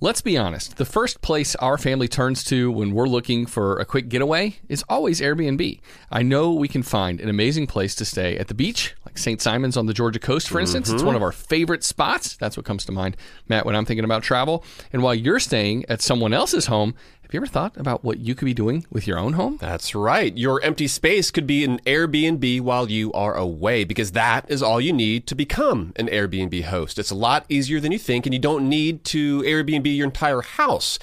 Let's be honest, the first place our family turns to when we're looking for a quick getaway is always Airbnb. I know we can find an amazing place to stay at the beach, like St. Simon's on the Georgia coast, for instance. It's mm-hmm. one of our favorite spots. That's what comes to mind, Matt, when I'm thinking about travel. And while you're staying at someone else's home, have you ever thought about what you could be doing with your own home? That's right. Your empty space could be an Airbnb while you are away because that is all you need to become an Airbnb host. It's a lot easier than you think, and you don't need to Airbnb your entire house.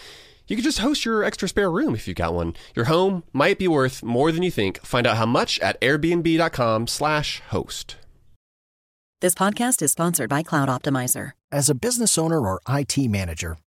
You could just host your extra spare room if you've got one. Your home might be worth more than you think. Find out how much at airbnb.com/slash host. This podcast is sponsored by Cloud Optimizer. As a business owner or IT manager,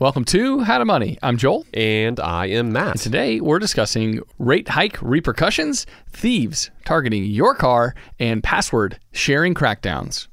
Welcome to How to Money. I'm Joel. And I am Matt. And today we're discussing rate hike repercussions, thieves targeting your car, and password sharing crackdowns.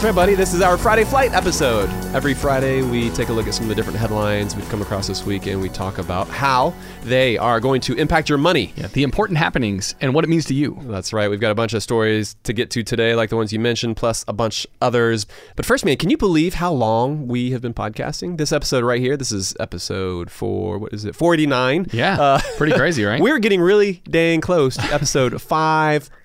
That's right, buddy. This is our Friday Flight episode. Every Friday, we take a look at some of the different headlines we've come across this week and we talk about how they are going to impact your money. Yeah, the important happenings and what it means to you. That's right. We've got a bunch of stories to get to today, like the ones you mentioned, plus a bunch others. But first, man, can you believe how long we have been podcasting? This episode right here, this is episode four, what is it, 49? Yeah, Uh, pretty crazy, right? We're getting really dang close to episode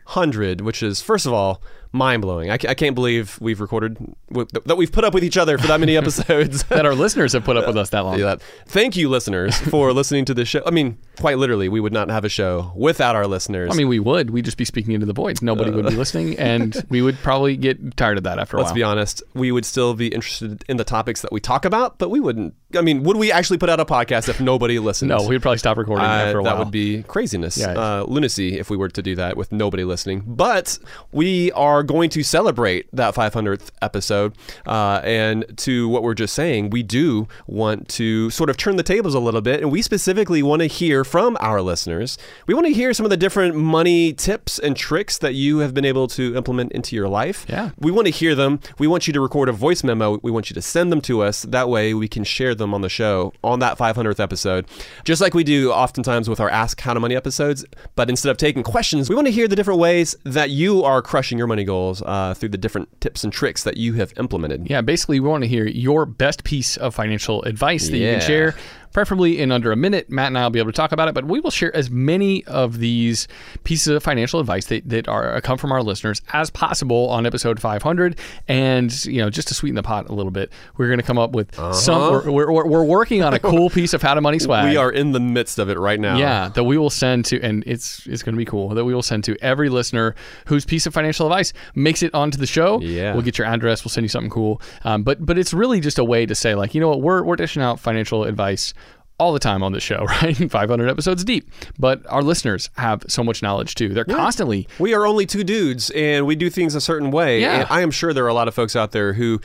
500, which is, first of all, mind blowing. I, I can't believe we've recorded, w- that we've put up with each other for that many episodes. that our listeners have put up with us that long. Yeah, Thank you, listeners, for listening to this show. I mean, quite literally, we would not have a show without our listeners. I mean, we would. We'd just be speaking into the void. Nobody would be listening, and we would probably get tired of that after a while. Let's be honest, we would still be interested in the topics that we talk about, but we wouldn't. I mean, would we actually put out a podcast if nobody listened? no, we'd probably stop recording Uh, after a while. that would be craziness, Yeah. uh, lunacy if we were to do that with nobody listening. But we are going to celebrate that 500th episode. Uh, and to what we're just saying, we do want to sort of turn the tables a little bit. And we specifically want to hear from our listeners. We want to hear some of the different money tips and tricks that you have been able to implement into your life. Yeah. We want to hear them. We want you to record a voice memo. We want you to send them to us. That way we can share them on the show on that 500th episode. Just like we do oftentimes with our Ask How to Money episodes. But instead of taking questions, we want to hear the different ways that you are crushing your money goals uh, through the different tips and tricks that you have implemented. Yeah, basically, we want to hear your best piece of financial advice that you can share. Preferably in under a minute. Matt and I will be able to talk about it, but we will share as many of these pieces of financial advice that, that are come from our listeners as possible on episode 500. And you know, just to sweeten the pot a little bit, we're going to come up with some. We're, we're, we're- we're working on a cool piece of how to money swag. We are in the midst of it right now. Yeah, that we will send to, and it's it's going to be cool that we will send to every listener whose piece of financial advice makes it onto the show. Yeah. we'll get your address. We'll send you something cool. Um, but but it's really just a way to say like, you know what, we're we're dishing out financial advice all the time on this show, right? 500 episodes deep. But our listeners have so much knowledge too. They're constantly We are only two dudes and we do things a certain way. Yeah. And I am sure there are a lot of folks out there who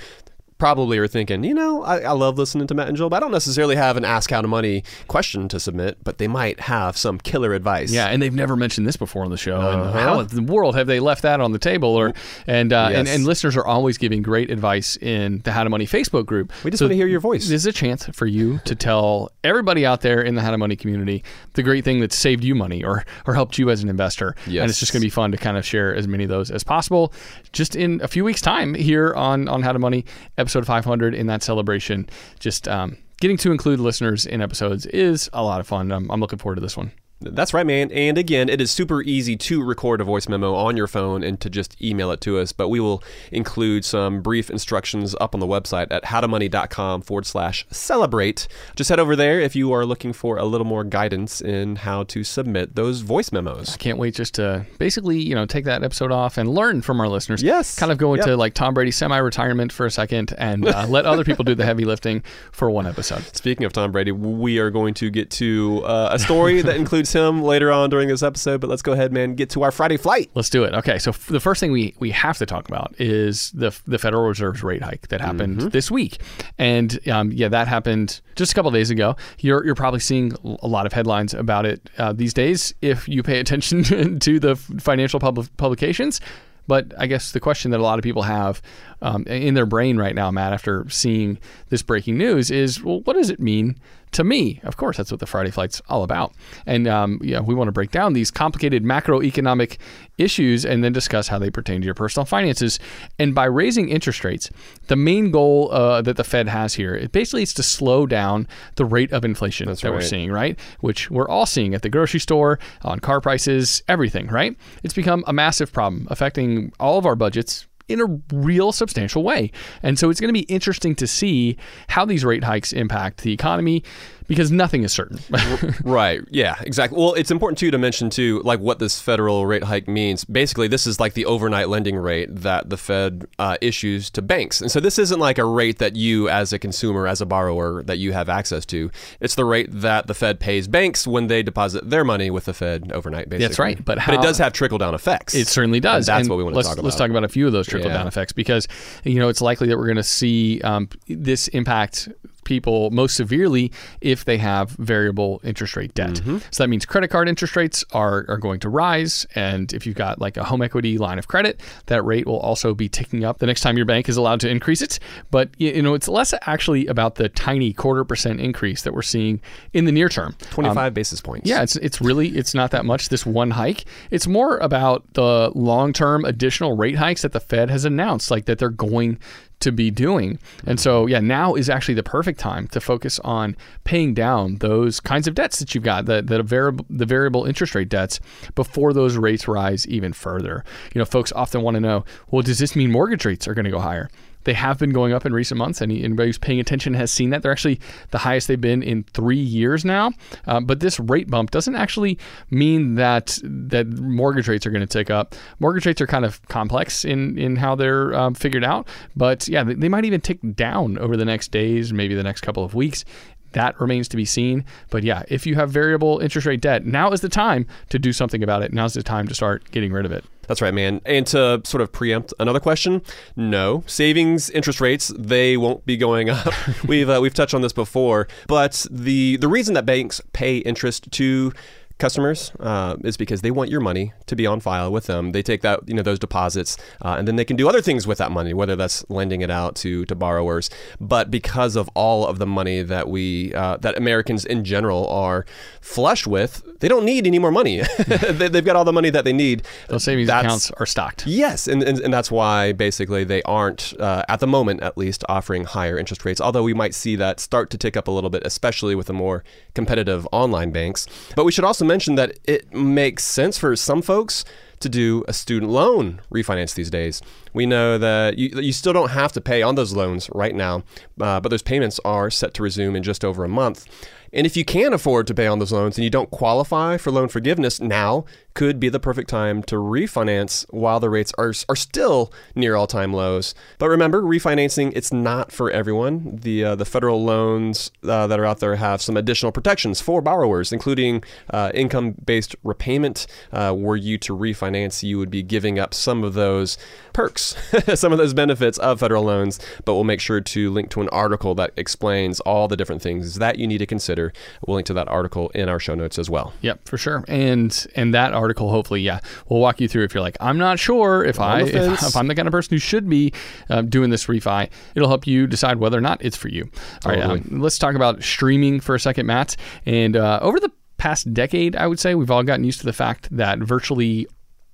probably are thinking, you know, I, I love listening to Matt and Joel, but I don't necessarily have an Ask How to Money question to submit, but they might have some killer advice. Yeah, and they've never mentioned this before on the show. And how in the world have they left that on the table? Or and uh, and, Yes. and listeners are always giving great advice in the How to Money Facebook group. We just want to hear your voice. This is a chance for you to tell everybody out there in the How to Money community the great thing that saved you money or or helped you as an investor. Yes. And it's just going to be fun to kind of share as many of those as possible. Just in a few weeks' time here on on How to Money, episode 500 in that celebration. Just um, getting to include listeners in episodes is a lot of fun. I'm, I'm looking forward to this one. That's right, man. And again, it is super easy to record a voice memo on your phone and to just email it to us. But we will include some brief instructions up on the website at howtomoney.com forward slash celebrate. Just head over there if you are looking for a little more guidance in how to submit those voice memos. I can't wait just to basically, you know, take that episode off and learn from our listeners. Yes. Kind of go into Yep. like Tom Brady semi-retirement for a second and uh, let other people do the heavy lifting for one episode. Speaking of Tom Brady, we are going to get to uh, a story that includes him later on during this episode. But let's go ahead, man, get to our Friday flight. Let's do it. Okay, so f- the first thing we we have to talk about is the the Federal Reserve's rate hike that happened Mm-hmm. this week, and um, yeah, that happened just a couple days ago. You're you're probably seeing a lot of headlines about it uh, these days if you pay attention to the financial pub- publications. But I guess the question that a lot of people have um, in their brain right now, Matt, after seeing this breaking news, is well, what does it mean to me? Of course, that's what the Friday Flight's all about. And um, yeah, we want to break down these complicated macroeconomic issues and then discuss how they pertain to your personal finances. And by raising interest rates, the main goal uh, that the Fed has here, it basically is to slow down the rate of inflation that we're seeing, right? Which we're all seeing at the grocery store, on car prices, everything, right? It's become a massive problem affecting all of our budgets in a real substantial way. And so it's going to be interesting to see how these rate hikes impact the economy because nothing is certain. Right. Yeah, exactly. Well, it's important too to mention too, like what this federal rate hike means. Basically, this is like the overnight lending rate that the Fed uh, issues to banks, and so this isn't like a rate that you, as a consumer, as a borrower, that you have access to. It's the rate that the Fed pays banks when they deposit their money with the Fed overnight. Basically, That's right, but but it does have trickle down effects. It certainly does. And that's And what we want to talk about. Let's talk about a few of those trickle down Yeah. effects because you know it's likely that we're going to see um, this impact people most severely if they have variable interest rate debt. Mm-hmm. So that means credit card interest rates are, are going to rise. And if you've got like a home equity line of credit, that rate will also be ticking up the next time your bank is allowed to increase it. But you know, it's less actually about the tiny quarter percent increase that we're seeing in the near term. twenty-five basis points. Yeah, it's it's really it's not that much this one hike. It's more about the long-term additional rate hikes that the Fed has announced like that they're going to be doing. And so, yeah, now is actually the perfect time to focus on paying down those kinds of debts that you've got, the the variable the variable interest rate debts before those rates rise even further. You know, folks often want to know, well, does this mean mortgage rates are going to go higher? They have been going up in recent months. Any, anybody who's paying attention has seen that. They're actually the highest they've been in three years now. Uh, but this rate bump doesn't actually mean that that mortgage rates are going to tick up. Mortgage rates are kind of complex in, in how they're um, figured out. But yeah, they, they might even tick down over the next days, maybe the next couple of weeks. That remains to be seen. But yeah, if you have variable interest rate debt, now is the time to do something about it. Now's the time to start getting rid of it. That's right, man. And to sort of preempt another question, no savings interest rates they won't be going up. we've uh, we've touched on this before, but the the reason that banks pay interest to customers uh, is because they want your money to be on file with them. They take that, you know, those deposits, uh, and then they can do other things with that money, whether that's lending it out to to borrowers. But because of all of the money that we uh, that Americans in general are flush with, they don't need any more money. they, they've got all the money that they need. Those savings That's- accounts are stocked. Yes, and, and, and that's why basically they aren't, uh, at the moment at least, offering higher interest rates, although we might see that start to tick up a little bit, especially with the more competitive online banks. But we should also mention that it makes sense for some folks to do a student loan refinance these days. We know that you, you still don't have to pay on those loans right now, uh, but those payments are set to resume in just over a month. And if you can't afford to pay on those loans and you don't qualify for loan forgiveness, now could be the perfect time to refinance while the rates are, are still near all-time lows. But remember, refinancing it's not for everyone. The uh, the federal loans uh, that are out there have some additional protections for borrowers, including uh, income-based repayment. Uh, were you to refinance, you would be giving up some of those perks, some of those benefits of federal loans. But we'll make sure to link to an article that explains all the different things that you need to consider. We'll link to that article in our show notes as well. Yep, for sure. And and that article, hopefully, yeah, we'll walk you through. If you're like, I'm not sure if I if, if, I'm the kind of person who should be um, doing this refi, it'll help you decide whether or not it's for you. All right, Totally. um, let's talk about streaming for a second, Matt. And uh, over the past decade, I would say we've all gotten used to the fact that virtually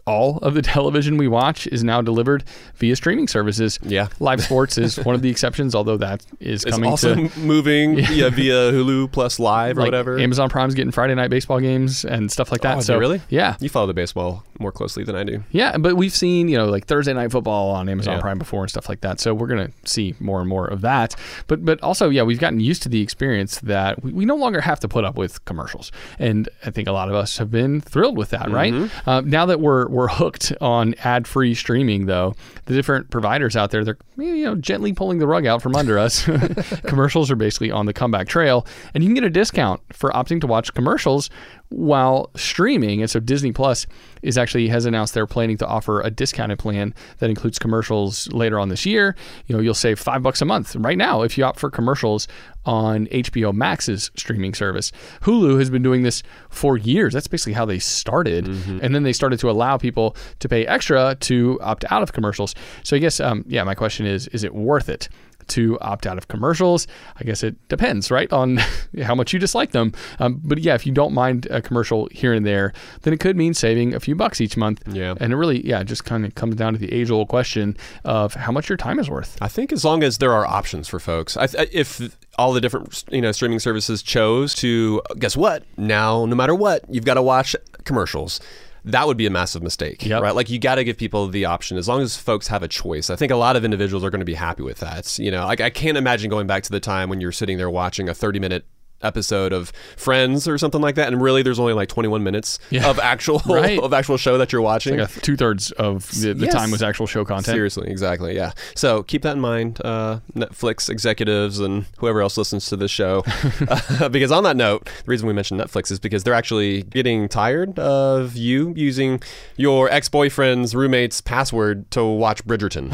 all of the television we watch is now delivered via streaming services. Yeah. Live sports is one of the exceptions, although that is It's coming also to moving yeah, via Hulu plus Live or like whatever. Amazon Prime's getting Friday night baseball games and stuff like that. Oh, so really? yeah, You follow the baseball more closely than I do. yeah, but we've seen, you know, like Thursday night football on Amazon Yeah. Prime before and stuff like that. So we're gonna see more and more of that. But but also, yeah, we've gotten used to the experience that we, we no longer have to put up with commercials. And I think a lot of us have been thrilled with that, right? Mm-hmm. Uh, now that we're we're hooked on ad free streaming though, the different providers out there, they're you know gently pulling the rug out from under us. commercials are basically on the comeback trail, and you can get a discount for opting to watch commercials while streaming. And so Disney Plus is actually has announced they're planning to offer a discounted plan that includes commercials later on this year. You know, you'll save five bucks a month right now if you opt for commercials on HBO Max's streaming service. Hulu has been doing this for years. That's basically how they started, and then they started to allow people to pay extra to opt out of commercials. So I guess, um, yeah, my question is: Is it worth it? To opt out of commercials. I guess it depends, right, on how much you dislike them. Um, but yeah, if you don't mind a commercial here and there, then it could mean saving a few bucks each month. Yeah. And it really, yeah, just kind of comes down to the age old question of how much your time is worth. I think as long as there are options for folks, I th- if all the different you know streaming services chose to guess what now, no matter what, you've got to watch commercials. That would be a massive mistake, Yep. right? Like you got to give people the option as long as folks have a choice. I think a lot of individuals are going to be happy with that. You know, like I can't imagine going back to the time when you're sitting there watching a 30 minute episode of Friends or something like that, and really there's only like 21 minutes Yeah. of actual Right. of actual show that you're watching. Like two thirds of the, the Yes. time was actual show content. Seriously, exactly. Yeah. So keep that in mind, uh, Netflix executives and whoever else listens to this show. Uh, because on that note, the reason we mentioned Netflix is because they're actually getting tired of you using your ex boyfriend's roommate's password to watch Bridgerton.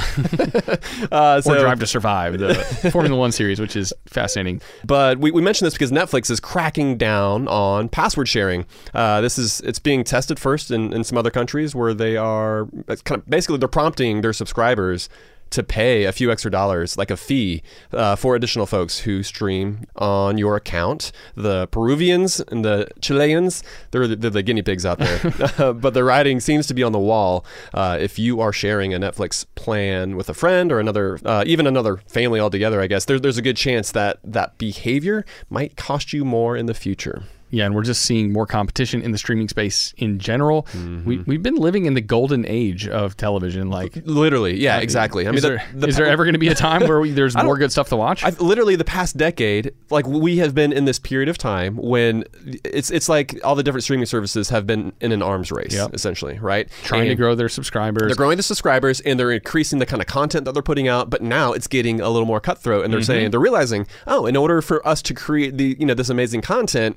uh, Or Drive to Survive, the Formula One series, which is fascinating. but we, we mentioned this because Netflix is cracking down on password sharing. Uh, this is it's being tested first in, in some other countries where they are kind of basically they're prompting their subscribers to pay a few extra dollars, like a fee, uh, for additional folks who stream on your account. The Peruvians and the Chileans, they're, the- they're the guinea pigs out there. but the writing seems to be on the wall. Uh, if you are sharing a Netflix plan with a friend or another, uh, even another family altogether, I guess, there, there's a good chance that that behavior might cost you more in the future. Yeah, and we're just seeing more competition in the streaming space in general. We, we've been living in the golden age of television. Like, Literally, yeah, exactly. I is, the- there, the is there ever going to be a time where we, there's more good stuff to watch? I've literally the past decade, like we have been in this period of time when it's it's like all the different streaming services have been in an arms race, Yep. essentially, right? Trying to grow their subscribers. They're growing the subscribers and they're increasing the kind of content that they're putting out, but now it's getting a little more cutthroat. And they're Mm-hmm. saying they're realizing, oh, in order for us to create the you know this amazing content,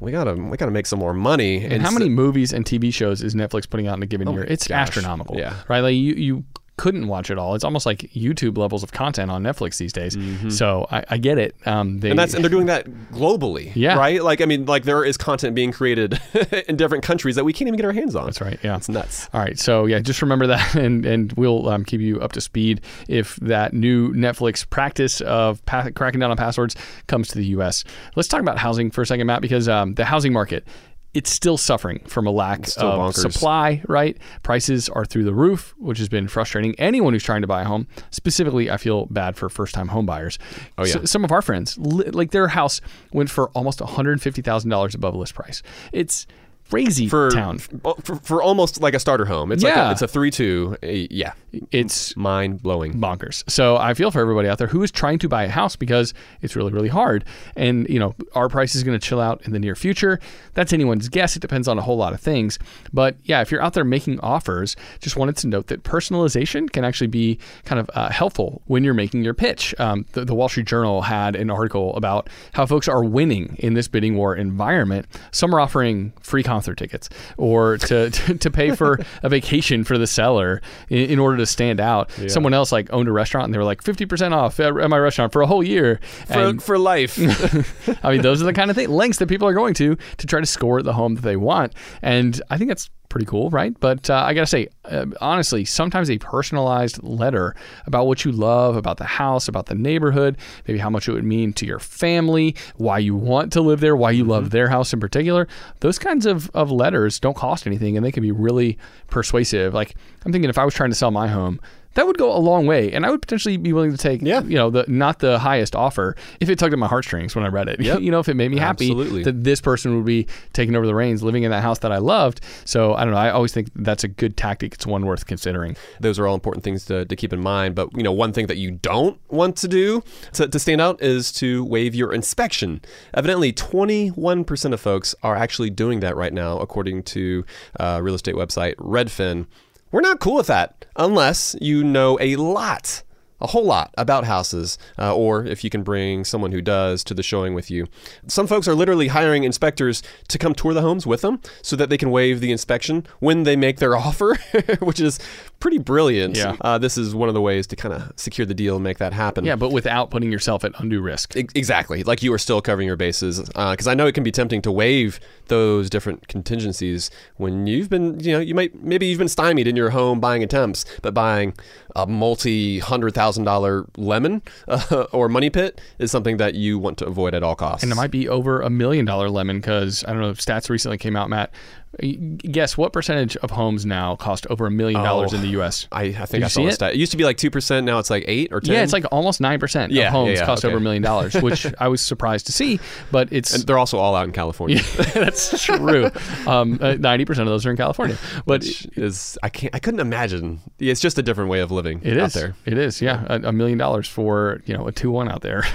we gotta we gotta make some more money. And how so- many movies and TV shows is Netflix putting out in a given oh year? It's gosh. astronomical. Yeah. Right? Like you, you couldn't watch it all. It's almost like YouTube levels of content on Netflix these days. So I, I get it. Um, they, and that's and they're doing that globally. Yeah. Right? Like I mean, like there is content being created in different countries that we can't even get our hands on. that's right. Yeah. It's nuts. All right, so yeah, just remember that, and and we'll um, keep you up to speed if that new Netflix practice of pa- cracking down on passwords comes to the U.S. Let's talk about housing for a second, Matt, because um, the housing market. It's still suffering from a lack of bonkers. supply, right? Prices are through the roof, which has been frustrating. Anyone who's trying to buy a home, specifically, I feel bad for first-time home buyers. Oh yeah. some of our friends, li- like their house went for almost one hundred fifty thousand dollars above list price. It's crazy For, town. for for almost like a starter home. It's like Yeah. a, it's a three two. Yeah, It's mind blowing. bonkers. So I feel for everybody out there who is trying to buy a house because it's really, really hard. And, you know, our price is going to chill out in the near future. That's anyone's guess. It depends on a whole lot of things. But yeah, if you're out there making offers, just wanted to note that personalization can actually be kind of uh, helpful when you're making your pitch. Um, the, the Wall Street Journal had an article about how folks are winning in this bidding war environment. Some are offering free concert tickets or to, to, to pay for a vacation for the seller in, in order to stand out. Someone else like owned a restaurant and they were like 50% off at, at my restaurant for a whole year. For, And- for life. I mean, those are the kind of thing, lengths that people are going to to try to score the home that they want. And I think that's pretty cool, right? But uh, I got to say, uh, honestly, sometimes a personalized letter about what you love, about the house, about the neighborhood, maybe how much it would mean to your family, why you want to live there, why you love their house in particular, those kinds of, of letters don't cost anything and they can be really persuasive. Like, I'm thinking if I was trying to sell my home, that would go a long way, and I would potentially be willing to take, Yeah. you know, the not the highest offer if it tugged at my heartstrings when I read it. Yep. you know, if it made me happy Absolutely. that this person would be taking over the reins, living in that house that I loved. So I don't know. I always think that's a good tactic. It's one worth considering. Those are all important things to, to keep in mind. But you know, one thing that you don't want to do to, to stand out is to waive your inspection. Evidently, 21% of folks are actually doing that right now, according to uh, real estate website Redfin. We're not cool with that unless you know a lot. A whole lot about houses, uh, or if you can bring someone who does to the showing with you. Some folks are literally hiring inspectors to come tour the homes with them so that they can waive the inspection when they make their offer, which is pretty brilliant. Yeah. Uh, this is one of the ways to kind of secure the deal and make that happen. Yeah, but without putting yourself at undue risk. Ex- Exactly. Like you are still covering your bases. Because I know it can be tempting to waive those different contingencies when you've been, you know, you might, maybe you've been stymied in your home buying attempts, but buying a multi hundred thousand dollar lemon uh, or money pit is something that you want to avoid at all costs. And it might be over a million dollar lemon because I don't know if stats recently came out, Matt. Guess what percentage of homes now cost over a million dollars Oh. in the U.S.? I, I think you I saw see it? stat. It used to be like 2%. Now it's like 8 or 10. Yeah, it's like almost nine percent Yeah, of yeah, homes yeah, cost okay. over a million dollars, which I was surprised to see. But it's And they're also all out in California. that's true. Um, Ninety percent of those are in California, but Which is I can't I couldn't imagine. It's just a different way of living It out is. there. It is. Yeah, a, a million dollars for you know a two one out there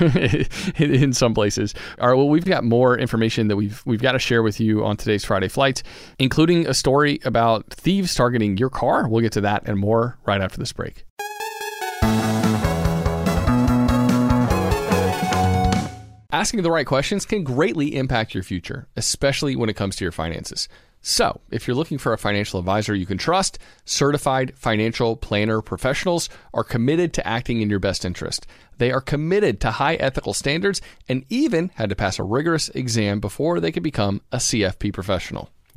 in, in some places. All right. Well, we've got more information that we've we've got to share with you on today's Friday flight, including a story about thieves targeting your car. We'll get to that and more right after this break. Asking the right questions can greatly impact your future, especially when it comes to your finances. So, if you're looking for a financial advisor you can trust, certified financial planner professionals are committed to acting in your best interest. They are committed to high ethical standards and even had to pass a rigorous exam before they could become a CFP professional.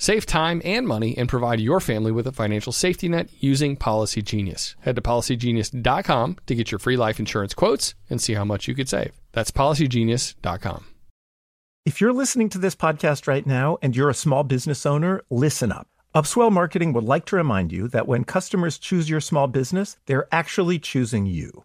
Save time and money and provide your family with a financial safety net using Policy Genius. Head to policygenius.com to get your free life insurance quotes and see how much you could save. That's policygenius.com. If you're listening to this podcast right now and you're a small business owner, listen up. Upswell Marketing would like to remind you that when customers choose your small business, they're actually choosing you.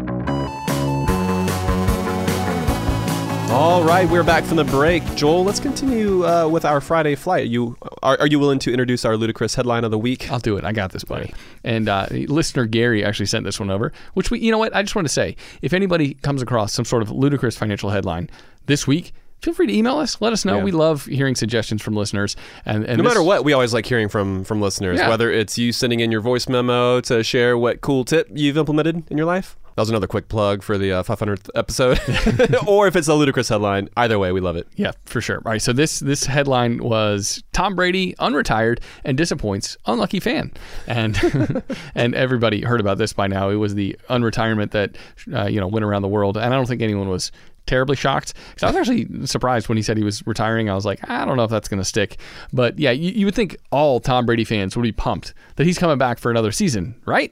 All right, we're back from the break. Joel, let's continue uh, with our Friday flight. Are you are, are you willing to introduce our ludicrous headline of the week? I'll do it. I got this, buddy. And uh, listener Gary actually sent this one over, which we, you know what? I just want to say, if anybody comes across some sort of ludicrous financial headline this week, feel free to email us. Let us know. Yeah. We love hearing suggestions from listeners. And, and No this- matter what, we always like hearing from from listeners. Yeah. Whether it's you sending in your voice memo to share what cool tip you've implemented in your life. That was another quick plug for the uh, 500th episode, or if it's a ludicrous headline. Either way, we love it. Yeah, for sure. All right. So this this headline was Tom Brady unretired and disappoints unlucky fan, and and everybody heard about this by now. It was the unretirement that uh, you know went around the world, and I don't think anyone was terribly shocked. 'Cause I was actually surprised when he said he was retiring. I was like, I don't know if that's going to stick. But yeah, you, you would think all Tom Brady fans would be pumped that he's coming back for another season, right?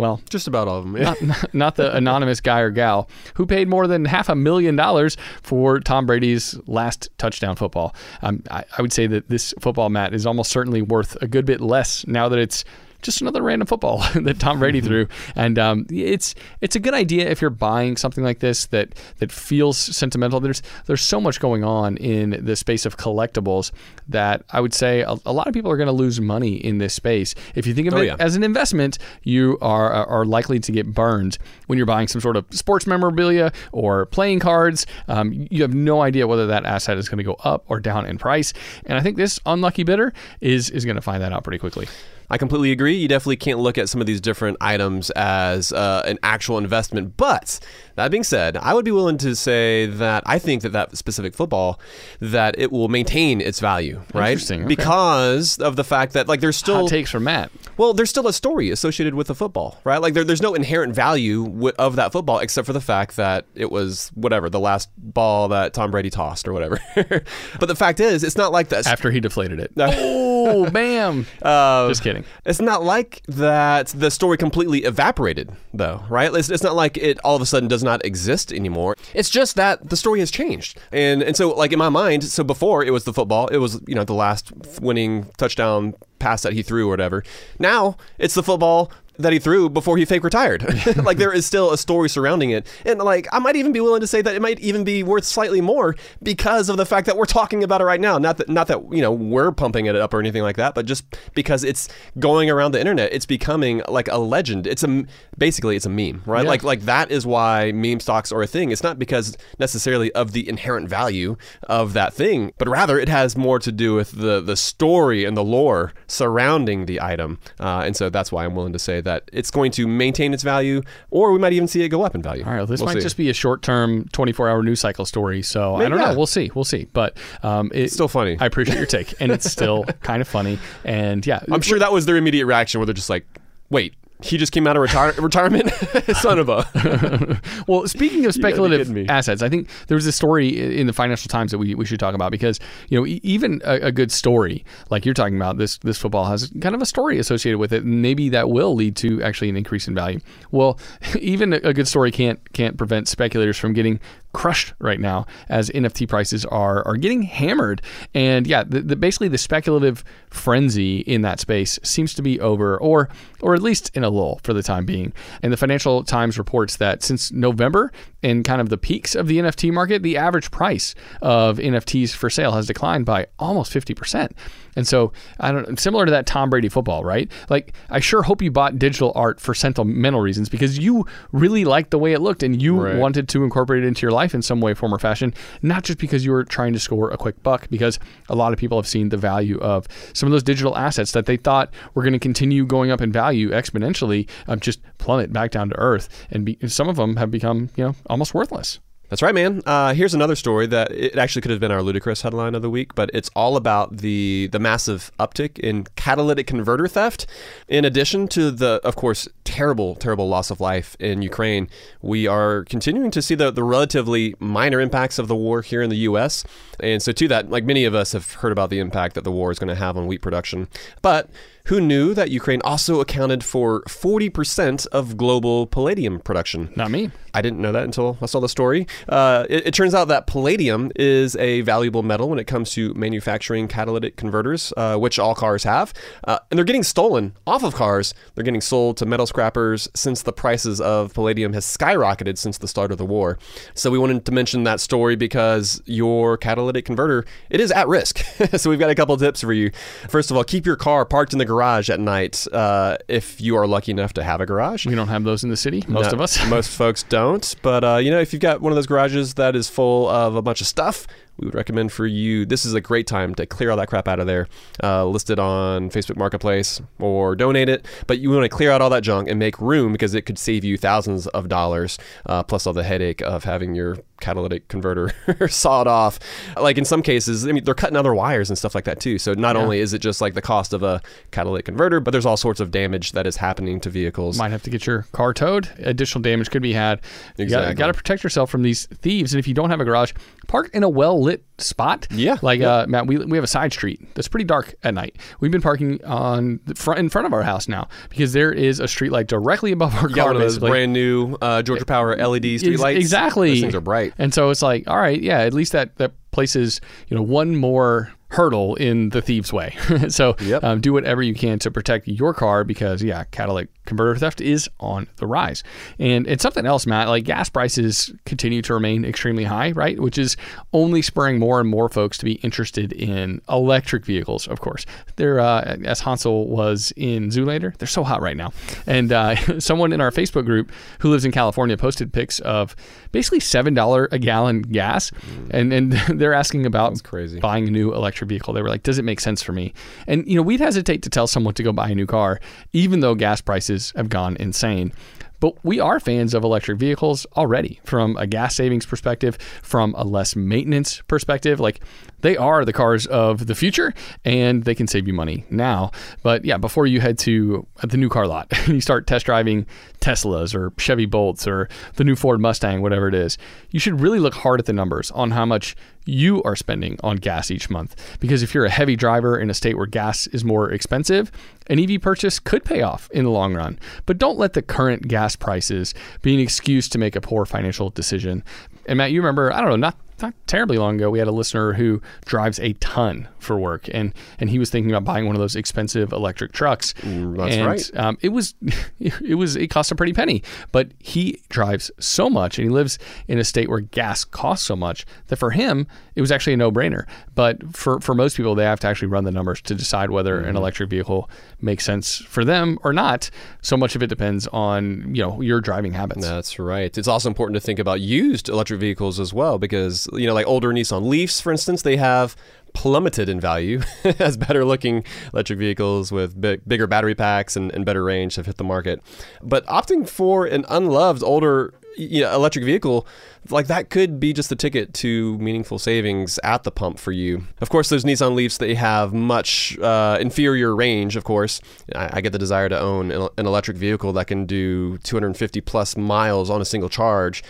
Well, Just about all of them. not, not, not the anonymous guy or gal who paid more than half a million dollars for Tom Brady's last touchdown football. Um, I, I would say that this football Matt is almost certainly worth a good bit less now that it's just another random football that Tom Brady threw. And um, it's it's a good idea if you're buying something like this that that feels sentimental. There's there's so much going on in the space of collectibles that I would say a, a lot of people are going to lose money in this space. If you think of Oh, it yeah. as an investment, you are are likely to get burned when you're buying some sort of sports memorabilia or playing cards. Um, you have no idea whether that asset is going to go up or down in price. And I think this unlucky bidder is is going to find that out pretty quickly. I completely agree. You definitely can't look at some of these different items as uh, an actual investment. But that being said, I would be willing to say that I think that that specific football that it will maintain its value, right? Interesting, okay. Because of the fact that like there's still Hot takes from Matt. well, there's still a story associated with the football, right? Like there, there's no inherent value w- of that football except for the fact that it was whatever the last ball that Tom Brady tossed or whatever. but the fact is, it's not like that. After he deflated it. oh, bam. Uh, Just kidding. It's not like that the story completely evaporated, though, right? It's, it's not like it all of a sudden does not exist anymore. It's just that the story has changed. And and so, like in my mind, so before it was the football, it was, you know, the last winning touchdown pass that he threw or whatever. Now it's the football that he threw before he fake retired. like there is still a story surrounding it. And like I might even be willing to say that it might even be worth slightly more because of the fact that we're talking about it right now. Not that not that, you know, we're pumping it up or anything like that, but just because it's going around the internet, it's becoming like a legend. It's a basically it's a meme, right? Yeah. Like like that is why meme stocks are a thing. It's not because necessarily of the inherent value of that thing, but rather it has more to do with the the story and the lore surrounding the item. Uh, and so that's why I'm willing to say that it's going to maintain its value, or we might even see it go up in value. All right, this We'll might see. just be a short-term, 24-hour news cycle story. So I don't know. We'll see. We'll see. But um, it's still funny. I appreciate your take, and it's still kind of funny. And yeah, I'm sure that was their immediate reaction, where they're just like, "Wait, he just came out of retire- retirement, son of a." Well, speaking of You gotta be speculative assets, I think there was a story in the Financial Times that we, we should talk about because you know even a, a good story like you're talking about this this football has kind of a story associated with it, and maybe that will lead to actually an increase in value. Well, even a, a good story can't can't prevent speculators from getting crushed right now as NFT prices are are getting hammered. And yeah, the, the, basically the speculative frenzy in that space seems to be over, or or at least in a lull for the time being. And the Financial Times reports that since November and kind of the peaks of the NFT market, the average price of NFTs for sale has declined by almost fifty percent. And so I don't similar to that Tom Brady football, right? Like I sure hope you bought digital art for sentimental reasons because you really liked the way it looked and you Right. wanted to incorporate it into your life in some way, form, or fashion, not just because you were trying to score a quick buck, because a lot of people have seen the value of some of those digital assets that they thought were going to continue going up in value exponentially, um, just plummet back down to earth. And be, some of them have become, you know, almost worthless. That's right, man. Uh, here's another story that it actually could have been our ludicrous headline of the week, but it's all about the the massive uptick in catalytic converter theft. In addition to the, of course, terrible, terrible loss of life in Ukraine, we are continuing to see the the relatively minor impacts of the war here in the U.S. And so, to that, like many of us have heard about the impact that the war is going to have on wheat production, but who knew that Ukraine also accounted for 40% of global palladium production? Not me. I didn't know that until I saw the story. Uh, it, it turns out that palladium is a valuable metal when it comes to manufacturing catalytic converters, uh, which all cars have. Uh, and they're getting stolen off of cars. They're getting sold to metal scrappers since the prices of palladium has skyrocketed since the start of the war. So we wanted to mention that story because your catalytic converter, it is at risk. so we've got a couple tips for you. First of all, keep your car parked in the garage at night uh, if you are lucky enough to have a garage. We don't have those in the city, most No, of us. most folks don't. But uh, you know, if you've got one of those garages that is full of a bunch of stuff, we would recommend for you. This is a great time to clear all that crap out of there. Uh, list it on Facebook Marketplace or donate it. But you want to clear out all that junk and make room because it could save you thousands of dollars, uh, plus all the headache of having your catalytic converter sawed off. Like in some cases, I mean, they're cutting other wires and stuff like that too. So not only is it just like the cost of a catalytic converter, but there's all sorts of damage that is happening to vehicles. Might have to get your car towed. Additional damage could be had. You Exactly. got to protect yourself from these thieves. And if you don't have a garage, park in a well lit spot. Yeah, Like yeah. Uh, Matt, we, we have a side street that's pretty dark at night. We've been parking on the front in front of our house now because there is a street light directly above our You got car. those brand new uh, Georgia Power LED Ex- streetlights. Exactly. Those things are bright. And so it's like, all right, yeah, at least that that places you know one more hurdle in the thieves' way. so Yep. um, do whatever you can to protect your car because yeah, catalytic converter theft is on the rise. And it's something else, Matt. Like gas prices continue to remain extremely high, right? Which is only spurring more and more folks to be interested in electric vehicles. Of course, they're uh, as Hansel was in Zoolander. They're so hot right now. And uh, someone in our Facebook group who lives in California posted pics of basically seven dollar a gallon gas, and and they're asking about crazy. buying a new electric vehicle. They were like, "Does it make sense for me?" And you know, we'd hesitate to tell someone to go buy a new car, even though gas prices have gone insane. But we are fans of electric vehicles already from a gas savings perspective, from a less maintenance perspective. Like they are the cars of the future and they can save you money now. But yeah, before you head to the new car lot and you start test driving Teslas or Chevy Bolts or the new Ford Mustang, whatever it is, you should really look hard at the numbers on how much you are spending on gas each month. Because if you're a heavy driver in a state where gas is more expensive, an EV purchase could pay off in the long run. But don't let the current gas prices be an excuse to make a poor financial decision. And Matt, you remember, I don't know, not not terribly long ago, we had a listener who drives a ton for work, and and he was thinking about buying one of those expensive electric trucks. Mm, that's and, right. Um, it was it was it cost a pretty penny, but he drives so much, and he lives in a state where gas costs so much that for him it was actually a no brainer. But for for most people, they have to actually run the numbers to decide whether Mm-hmm. an electric vehicle makes sense for them or not. So much of it depends on you know your driving habits. That's right. It's also important to think about used electric vehicles as well because, you know, like older Nissan Leafs, for instance, they have plummeted in value as better looking electric vehicles with big, bigger battery packs and, and better range have hit the market. But opting for an unloved older you know, electric vehicle, like that could be just the ticket to meaningful savings at the pump for you. Of course, those Nissan Leafs, they have much uh, inferior range, of course. I, I get the desire to own an, electric vehicle that can do 250 plus miles on a single charge.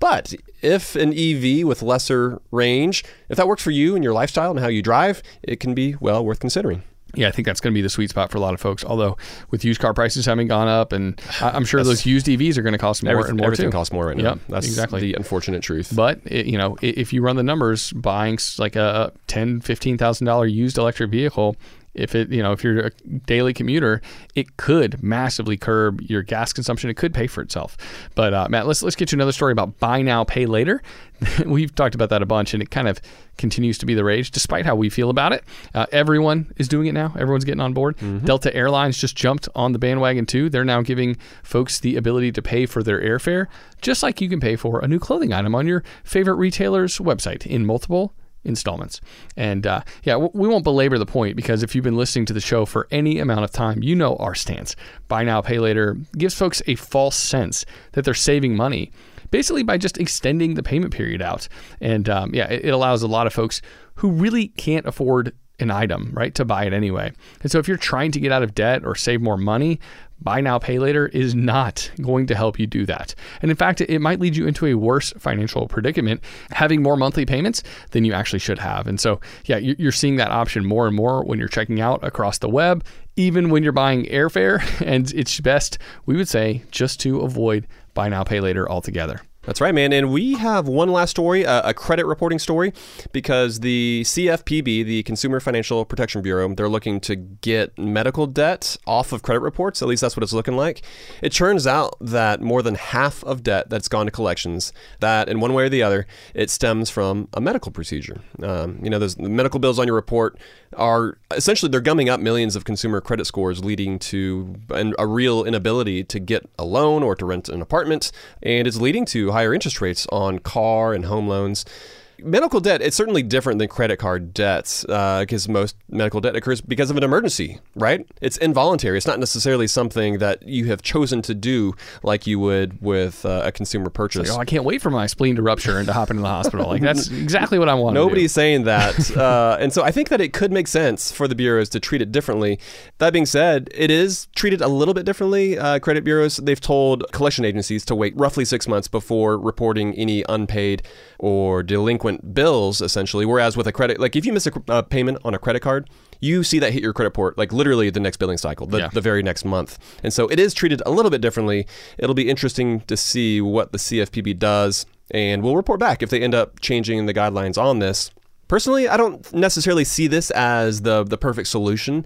But if an EV with lesser range, if that works for you and your lifestyle and how you drive, it can be well worth considering. Yeah, I think that's going to be the sweet spot for a lot of folks. Although with used car prices having gone up, and I'm sure those used EVs are going to cost more Everything, and more everything too. costs more right now. Yep, That's exactly. the unfortunate truth. But it, you know, if you run the numbers, buying like a ten, fifteen thousand dollar used electric vehicle, if it, you know, if you're a daily commuter, it could massively curb your gas consumption. It could pay for itself. But uh, Matt, let's let's get you another story about buy now, pay later. We've talked about that a bunch, and it kind of continues to be the rage, despite how we feel about it. Uh, everyone is doing it now. Everyone's getting on board. Delta Airlines just jumped on the bandwagon too. They're now giving folks the ability to pay for their airfare, just like you can pay for a new clothing item on your favorite retailer's website in multiple installments. And uh, yeah, we won't belabor the point because if you've been listening to the show for any amount of time, you know our stance. Buy now, pay later gives folks a false sense that they're saving money. Basically, by just extending the payment period out. And um, yeah, it, it allows a lot of folks who really can't afford an item, right, to buy it anyway. And so if you're trying to get out of debt or save more money, buy now, pay later is not going to help you do that. And in fact, it might lead you into a worse financial predicament, having more monthly payments than you actually should have. And so, yeah, you- you're seeing that option more and more when you're checking out across the web, even when you're buying airfare. And it's best, we would say, just to avoid buy now, pay later altogether. That's right, man. And we have one last story, a, a credit reporting story, because the CFPB, the Consumer Financial Protection Bureau, they're looking to get medical debt off of credit reports. At least that's what it's looking like. It turns out that more than half of debt that's gone to collections, that in one way or the other, it stems from a medical procedure. Um, you know, those the medical bills on your report are essentially they're gumming up millions of consumer credit scores, leading to an, a real inability to get a loan or to rent an apartment, and it's leading to higher interest rates on car and home loans. Medical debt, it's certainly different than credit card debts because most medical debt occurs because of an emergency, right? It's involuntary. It's not necessarily something that you have chosen to do like you would with uh, a consumer purchase. Oh, I can't wait for my spleen to rupture and to hop into the hospital. Like that's exactly what I want. Nobody's saying that. uh, and so I think that it could make sense for the bureaus to treat it differently. That being said, it is treated a little bit differently. Uh, credit bureaus, they've told collection agencies to wait roughly six months before reporting any unpaid or delinquent bills, essentially. Whereas with a credit, like if you miss a uh, payment on a credit card, you see that hit your credit report like literally the next billing cycle, the, Yeah. the very next month. And so it is treated a little bit differently. It'll be interesting to see what the CFPB does, and we'll report back if they end up changing the guidelines on this. Personally, I don't necessarily see this as the the perfect solution.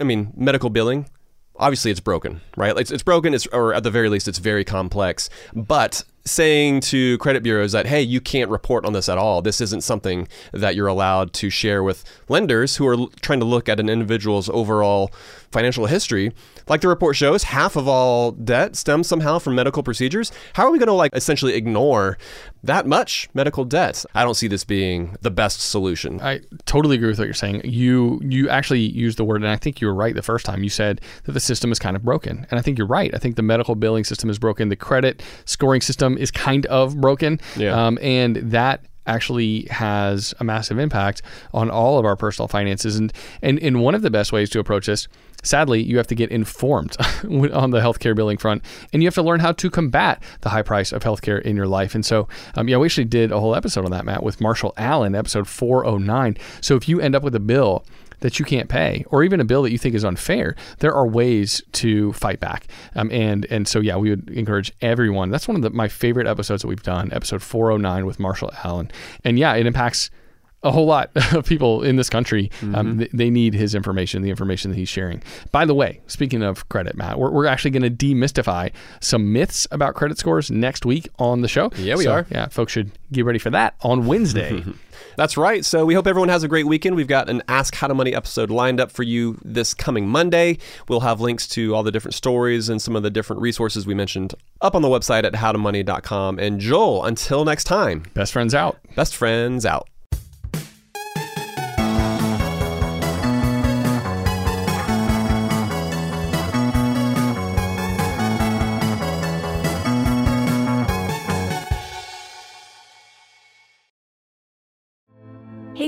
I mean, medical billing, obviously it's broken, right? It's, it's broken, it's, or at the very least, it's very complex. But saying to credit bureaus that, hey, you can't report on this at all, this isn't something that you're allowed to share with lenders who are trying to look at an individual's overall financial history. Like the report shows, half of all debt stems somehow from medical procedures. How are we going to like essentially ignore that much medical debt? I don't see this being the best solution. I totally agree with what you're saying. You you actually used the word, and I think you were right the first time. You said that the system is kind of broken, and I think you're right. I think the medical billing system is broken. The credit scoring system is kind of broken, Yeah. um, and that actually has a massive impact on all of our personal finances. And, and, and one of the best ways to approach this sadly, you have to get informed on the healthcare billing front, and you have to learn how to combat the high price of healthcare in your life. And so, um, yeah, we actually did a whole episode on that, Matt, with Marshall Allen, episode 409. So if you end up with a bill that you can't pay, or even a bill that you think is unfair, there are ways to fight back. Um, and and so yeah, we would encourage everyone. That's one of the, my favorite episodes that we've done, episode 409 with Marshall Allen. And yeah, it impacts a whole lot of people in this country. Um, mm-hmm. Um, th- they need his information, the information that he's sharing. By the way, speaking of credit, Matt, we're, we're actually going to demystify some myths about credit scores next week on the show. Yeah, we so, are. Yeah, folks should get ready for that on Wednesday. That's right. So we hope everyone has a great weekend. We've got an Ask How to Money episode lined up for you this coming Monday. We'll have links to all the different stories and some of the different resources we mentioned up on the website at howtomoney.com. And Joel, until next time, best friends out. Best friends out.